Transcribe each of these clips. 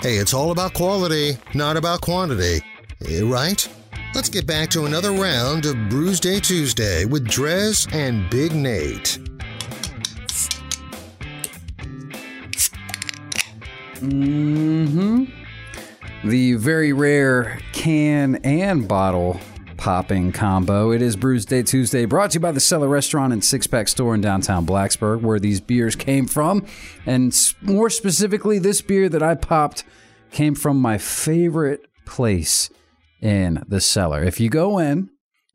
Hey, it's all about quality, not about quantity. Eh, Right? Let's get back to another round of Brewsday Tuesday with Drez and Big Nate. Mm-hmm. The very rare can and bottle popping combo. It is Brewsday Tuesday, brought to you by the Cellar Restaurant and Six Pack Store in downtown Blacksburg, where these beers came from. And more specifically, this beer that I popped came from my favorite place in the cellar. If you go in,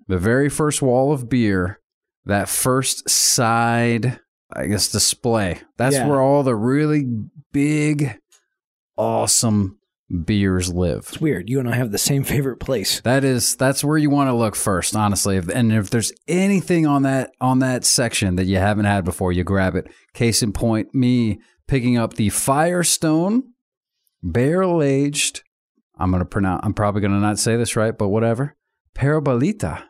the very first wall of beer, that first side, I guess, display, that's Yeah. where all the really big, awesome beers live. It's weird. You and I have the same favorite place. That is that's where you want to look first, honestly. And if there's anything on that on that section that you haven't had before, you grab it. Case in point, me picking up the Firestone barrel aged. I'm gonna pronounce. I'm probably gonna not say this right, but whatever. Parabolita.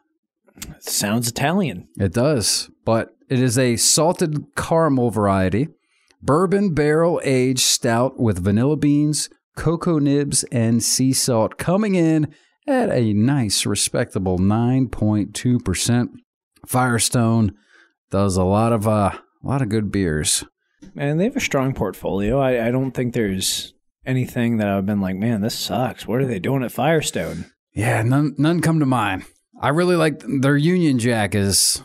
Sounds Italian. It does, but it is a salted caramel variety, bourbon barrel aged stout with vanilla beans, cocoa nibs, and sea salt, coming in at a nice, respectable 9.2%. Firestone does a lot of uh, a lot of good beers. And they have a strong portfolio. I, I don't think there's anything that I've been like, man, this sucks. What are they doing at Firestone? Yeah, none none come to mind. I really like their Union Jack is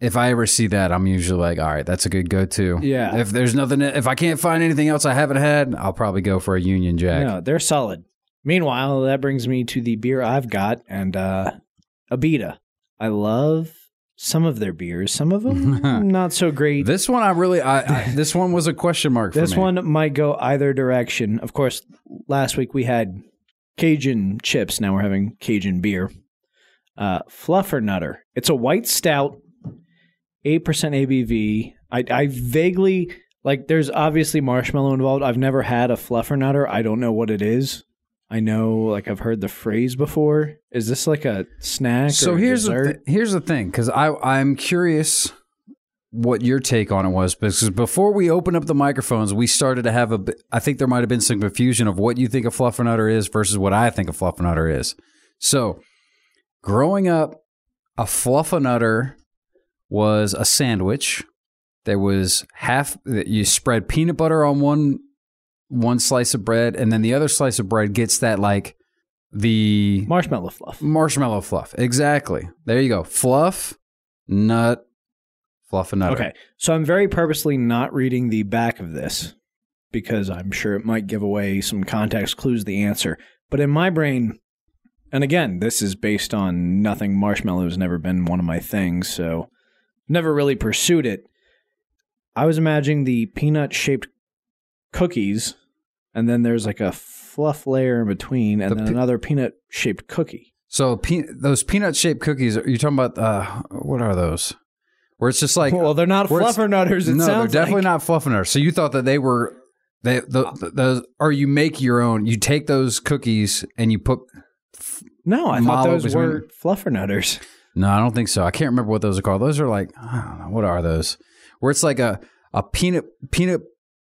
if I ever see that, I'm usually like, all right, that's a good go to. Yeah. If there's nothing if I can't find anything else I haven't had, I'll probably go for a Union Jack. No, they're solid. Meanwhile, that brings me to the beer I've got and uh Abita. I love some of their beers. Some of them not so great. This one I really I, I this one was a question mark for This me. one might go either direction. Of course, last week we had Cajun chips. Now we're having Cajun beer. Uh, Fluffer Nutter. It's a white stout, eight percent ABV. I, I vaguely like. There's obviously marshmallow involved. I've never had a Fluffer Nutter. I don't know what it is. I know, like I've heard the phrase before. Is this like a snack? So here's the th- here's the thing cuz I I'm curious what your take on it was because before we opened up the microphones, we started to have a I think there might have been some confusion of what you think a fluffernutter is versus what I think a fluffernutter is. So, growing up, a fluffernutter was a sandwich. There was half that you spread peanut butter on one one slice of bread, and then the other slice of bread gets that like the marshmallow fluff. marshmallow fluff. Exactly. There you go. Fluff, nut, fluff and nutter. Okay. So I'm very purposely not reading the back of this because I'm sure it might give away some context clues the answer. But in my brain, and again, this is based on nothing. Marshmallow has never been one of my things, so never really pursued it. I was imagining the peanut shaped cookies, and then there's like a fluff layer in between, and The then pe- another peanut shaped cookie. So pe- those peanut shaped cookies. Are you talking about? Uh, what are those? Where it's just like well, they're not fluffer nutters. No, they're definitely like. not fluffernutters. So you thought that they were they the, the, those or you make your own. You take those cookies and you put. No, I thought those between- were fluffer nutters. No, I don't think so. I can't remember what those are called. Those are like I don't know what are those. Where it's like a a peanut peanut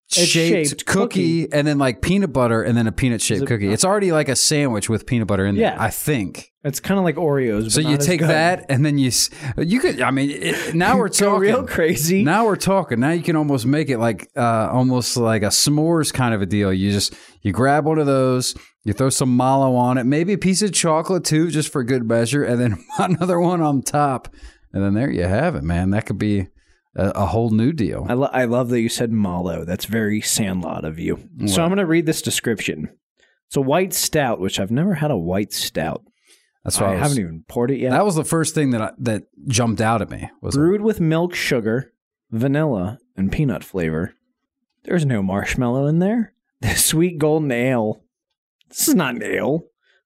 shaped, shaped cookie, cookie. and then like peanut butter and then a peanut shaped cookie. It's already like a sandwich with peanut butter in there. Yeah. I think. It's kind of like Oreos. But So you take good. that and then you you could I mean it, now we're talking real crazy. Now we're talking. Now you can almost make it like uh, almost like a s'mores kind of a deal. You just you grab one of those, you throw some mallow on it, maybe a piece of chocolate too, just for good measure, and then another one on top, and then there you have it, man. That could be a, a whole new deal. I, lo- I love that you said mallow. That's very sandlot of you. So I'm going to read this description. It's a white stout, which I've never had a white stout. That's why I I was, haven't even poured it yet. that was the first thing that I, that jumped out at me was Brewed with milk, sugar, vanilla, and peanut flavor. There's no marshmallow in there. The sweet golden ale. This is not an ale.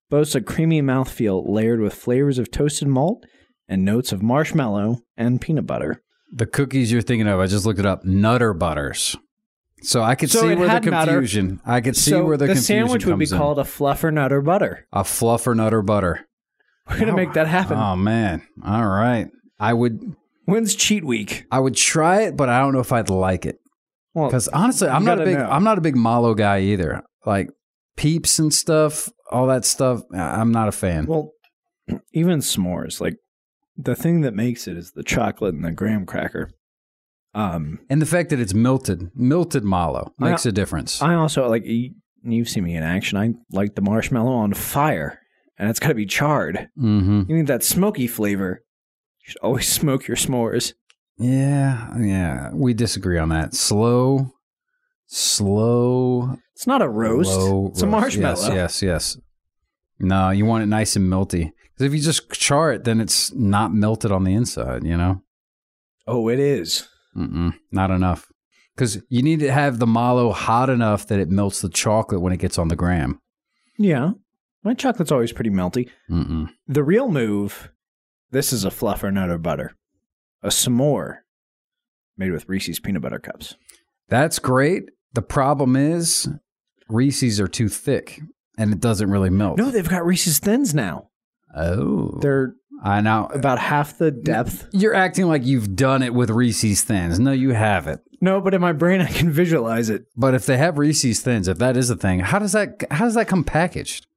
Boasts a creamy mouthfeel layered with flavors of toasted malt and notes of marshmallow and peanut butter. The cookies you're thinking of. I just looked it up. Nutter butters. So I could So see where the had nutter. confusion. I could see so where the, the confusion sandwich would be in. called a fluffer nutter butter. a fluffer nutter butter. We're gonna make that happen. Oh man. All right. I would When's cheat week? I would try it, but I don't know if I'd like it. Well, Because honestly, I'm not a big know. I'm not a big mallow guy either. Like peeps and stuff, all that stuff. I'm not a fan. well, even s'mores, like the thing that makes it is the chocolate and the graham cracker. Um, and the fact that it's melted, melted mallow makes a difference. I also like you, you've seen me in action. I like the marshmallow on fire, and it's got to be charred. mm-hmm. You need that smoky flavor. You should always smoke your s'mores. Yeah, yeah. We disagree on that. Slow, slow. It's not a roast. low it's a marshmallow. Yes, yes, yes. No, you want it nice and melty. If you just char it, then it's not melted on the inside. You know. Oh, it is. Mm-mm, not enough. Because you need to have the mallow hot enough that it melts the chocolate when it gets on the graham. Yeah. My chocolate's always pretty melty. Mm-mm. The real move this is a fluffer nut nutter butter. A s'more made with Reese's peanut butter cups. That's great. The problem is Reese's are too thick and it doesn't really melt. No, they've got Reese's Thins now. Oh, They're I know. about half the depth. You're acting like you've done it with Reese's Thins. No, you haven't. No, but in my brain I can visualize it. But if they have Reese's Thins, if that is a thing, how does that how does that come packaged?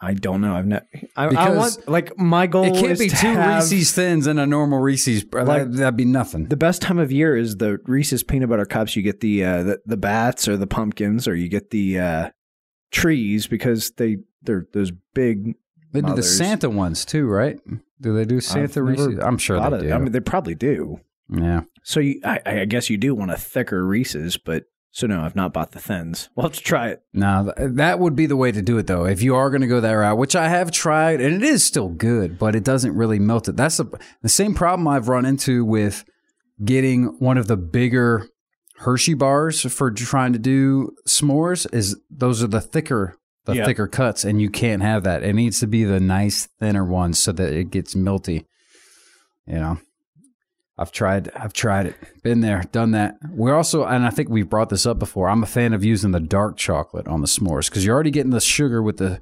I don't know. I've never. I, I want like my goal. Is. It can't be two Reese's Thins and a normal Reese's. Like- that, that'd be nothing. The best time of year is the Reese's peanut butter cups. You get the uh, the, the bats or the pumpkins, or you get the uh, trees because they they're those big. They do the mothers. Santa ones too, right? Do they do Santa never Reese's? I'm sure thought they of- do. I mean, they probably do. yeah. So you, I, I guess you do want a thicker Reese's, but so no, I've not bought the thins. We'll have to try it. Now th- that would be the way to do it, though. If you are going to go that route, which I have tried, and it is still good, but it doesn't really melt it. That's the the same problem I've run into with getting one of the bigger Hershey bars for trying to do s'mores. Is those are the thicker the Yeah. thicker cuts, and you can't have that. It needs to be the nice thinner ones so that it gets melty. You know. I've tried. I've tried it. Been there, done that. We're also, and I think we've brought this up before. I'm a fan of using the dark chocolate on the s'mores because you're already getting the sugar with the.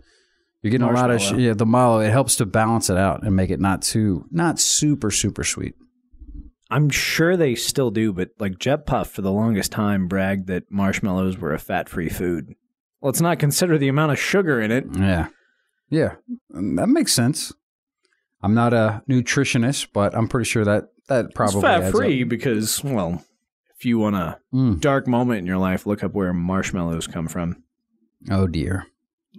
You're getting a lot of sh- yeah the mallow. It helps to balance it out and make it not too not super super sweet. I'm sure they still do, but like Jet Puff for the longest time bragged that marshmallows were a fat-free food. Let's not consider the amount of sugar in it. Yeah, yeah, that makes sense. I'm not a nutritionist, but I'm pretty sure that that probably it's fat-free up. because, well, if you want a Mm. dark moment in your life, look up where marshmallows come from. Oh dear,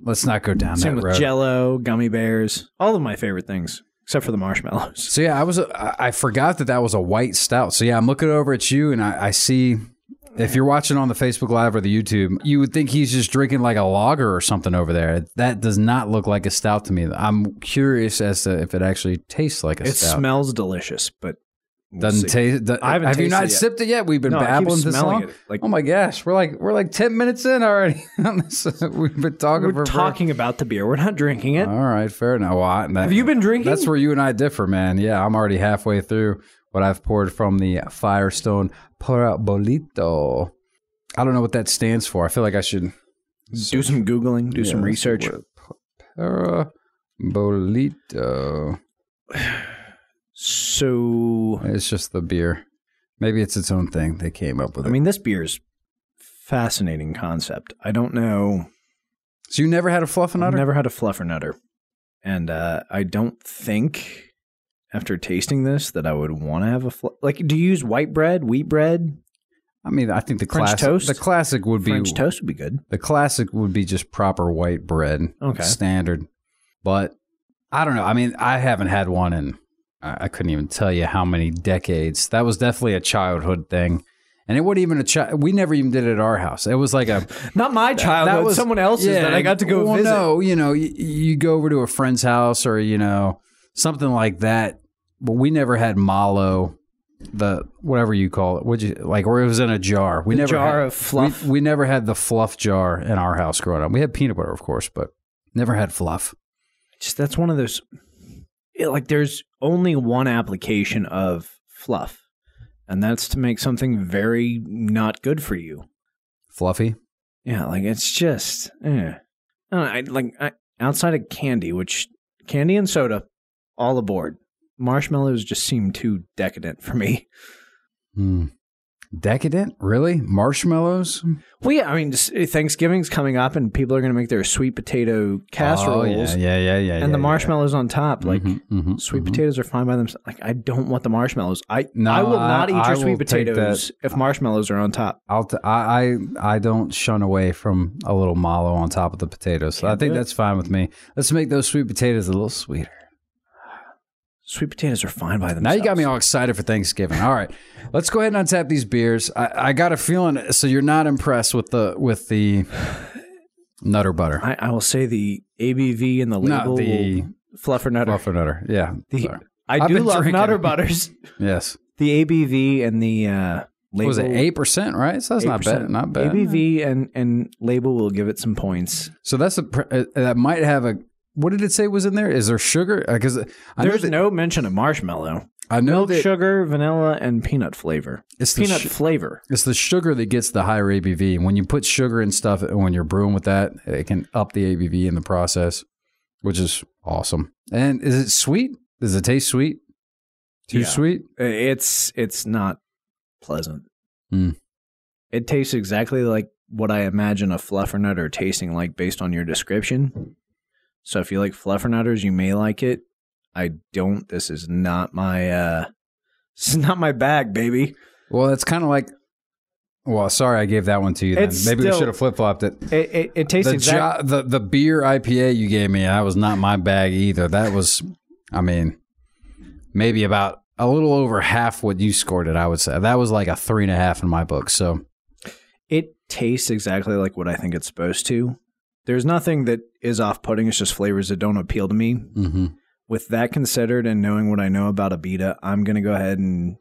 let's not go down Same that with road. Jello, gummy bears, all of my favorite things, except for the marshmallows. So yeah, I was I I forgot that that was a white stout. So yeah, I'm looking over at you and I, I see if you're watching on the Facebook Live or the YouTube, you would think he's just drinking like a lager or something over there. That does not look like a stout to me. I'm curious as to if it actually tastes like a It stout. It smells delicious, but we'll Doesn't taste. I haven't have you not it sipped it yet? We've been No, babbling this long. it. Like- oh my gosh, we're like we're like ten minutes in already. We've been talking We're for talking about the beer. We're not drinking it. All right, fair enough. Well, I, that, Have you been drinking? That's where you and I differ, man. Yeah, I'm already halfway through what I've poured from the Firestone Parabolito. I don't know what that stands for. I feel like I should do some googling, do some Yeah, research. Parabolito. So, It's just the beer. Maybe it's its own thing. They came up with it. I mean, this beer's fascinating concept. I don't know. so you never had a I've fluffernutter? never had a fluffernutter, and uh, I don't think after tasting this that I would want to have a fl- like. Do you use white bread, wheat bread, I mean, I think the French classic. toast? The classic would be French toast would be good. The classic would be just proper white bread. Okay. Standard. But I don't know. I mean, I haven't had one in, I couldn't even tell you how many decades. That was definitely a childhood thing. And it wasn't even a child. We never even did it at our house. It was like a. Not my childhood. that was someone else's that I got to go well, visit. No, you know, you, you go over to a friend's house or, you know, something like that. But we never had mallow, the whatever you call it. Would you like, or it was in a jar. We The never jar had, of fluff. We, we never had the fluff jar in our house growing up. We had peanut butter, of course, but never had fluff. Just that's one of those. yeah, like, there's only one application of fluff, and that's to make something very not good for you. Fluffy. Yeah, like it's just, eh. I, don't know, I like I, outside of candy, which candy and soda, all aboard. Marshmallows just seem too decadent for me. Hmm. Decadent? Really? Marshmallows? Well, yeah, I mean, uh, Thanksgiving's coming up, and people are going to make their sweet potato casseroles, Oh, yeah, yeah, yeah, yeah. and the marshmallows on top. Like Mhm, mhm, sweet mhm. potatoes are fine by themselves. Like I don't want the marshmallows. I No, I will not I- eat I your will sweet potatoes if marshmallows are on top. I'll t- I, I I don't shun away from a little mallow on top of the potatoes. So I think that's fine with me. Let's make those sweet potatoes a little sweeter. Sweet potatoes are fine by themselves. Now you got me all excited for Thanksgiving. All right, let's go ahead and untap these beers. I, I got a feeling. So you're not impressed with the with the Nutter Butter, I, I will say the ABV and the label. not the Fluffer Nutter. Fluffer Nutter. Yeah, The- I I've do love drinking. Nutter Butters. yes. The ABV and the uh, label. Was it eight percent? Right. So that's not 8%. bad. Not bad. ABV and and label will give it some points. So that's a uh, that might have a. What did it say was in there? Is there sugar? Because I There's that, no mention of marshmallow. I know Milk, that sugar, vanilla, and peanut flavor. it's the Peanut sh- flavor. It's the sugar that gets the higher ABV. When you put sugar and stuff, when you're brewing with that, it can up the ABV in the process, which is awesome. And is it sweet? Does it taste sweet? Too Yeah. sweet? It's it's not pleasant. Hmm. It tastes exactly like what I imagine a fluffer fluffernutter tasting like based on your description. So if you like fluffernutters, you may like it. I don't. This is not my uh this is not my bag, baby. Well, it's kind of like. Well, sorry, I gave that one to you. Then. It's Maybe we should have flip flopped it. It it, it tastes The, exactly jo- the the beer IPA you gave me, that was not my bag either. That was, I mean, maybe about a little over half what you scored it. I would say that was like a three and a half in my book. So it tastes exactly like what I think it's supposed to. There's nothing that is off putting, it's just flavors that don't appeal to me. mhm. with that considered and knowing what I know about Abita, I'm going to go ahead and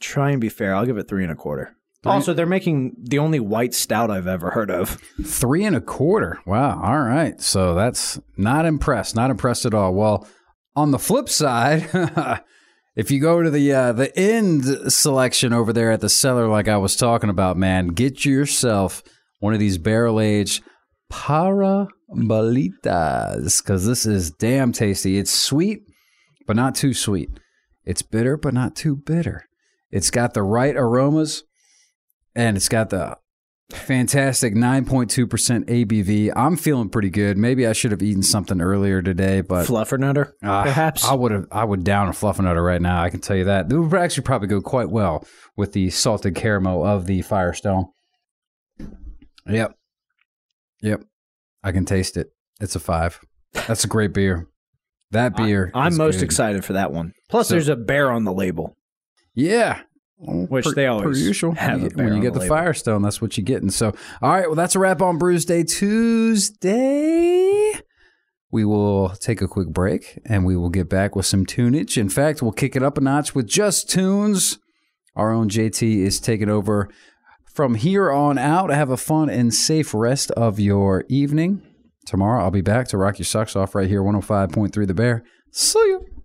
try and be fair. I'll give it three and a quarter. Three- Also, they're making the only white stout I've ever heard of. Three and a quarter. Wow. All right. So that's not impressed. Not impressed at all. Well, on the flip side, if you go to the uh, the end selection over there at the cellar, like I was talking about, man, get yourself one of these barrel aged parabolitas because this is damn tasty. It's sweet, but not too sweet. It's bitter, but not too bitter. It's got the right aromas, and it's got the fantastic 9.2% ABV. I'm feeling pretty good. Maybe I should have eaten something earlier today, but Fluffernutter, uh, perhaps. I would have I would down a fluffernutter right now. I can tell you that. It would actually probably go quite well with the salted caramel of the Firestone. Yep. Yep. I can taste it. It's a 5. That's a great beer. That beer I'm is most good. excited for that one. Plus, So- there's a bear on the label. Yeah. Which Per- they always per usual. have You a bear when you get the the label. Firestone, that's what you're getting. So, all right, well, that's a wrap on Brewsday Tuesday. We will take a quick break and we will get back with some tunage. In fact, we'll kick it up a notch with just tunes. Our own JT is taking over from here on out. Have a fun and safe rest of your evening. Tomorrow, I'll be back to rock your socks off right here, 105.3 The Bear. See you.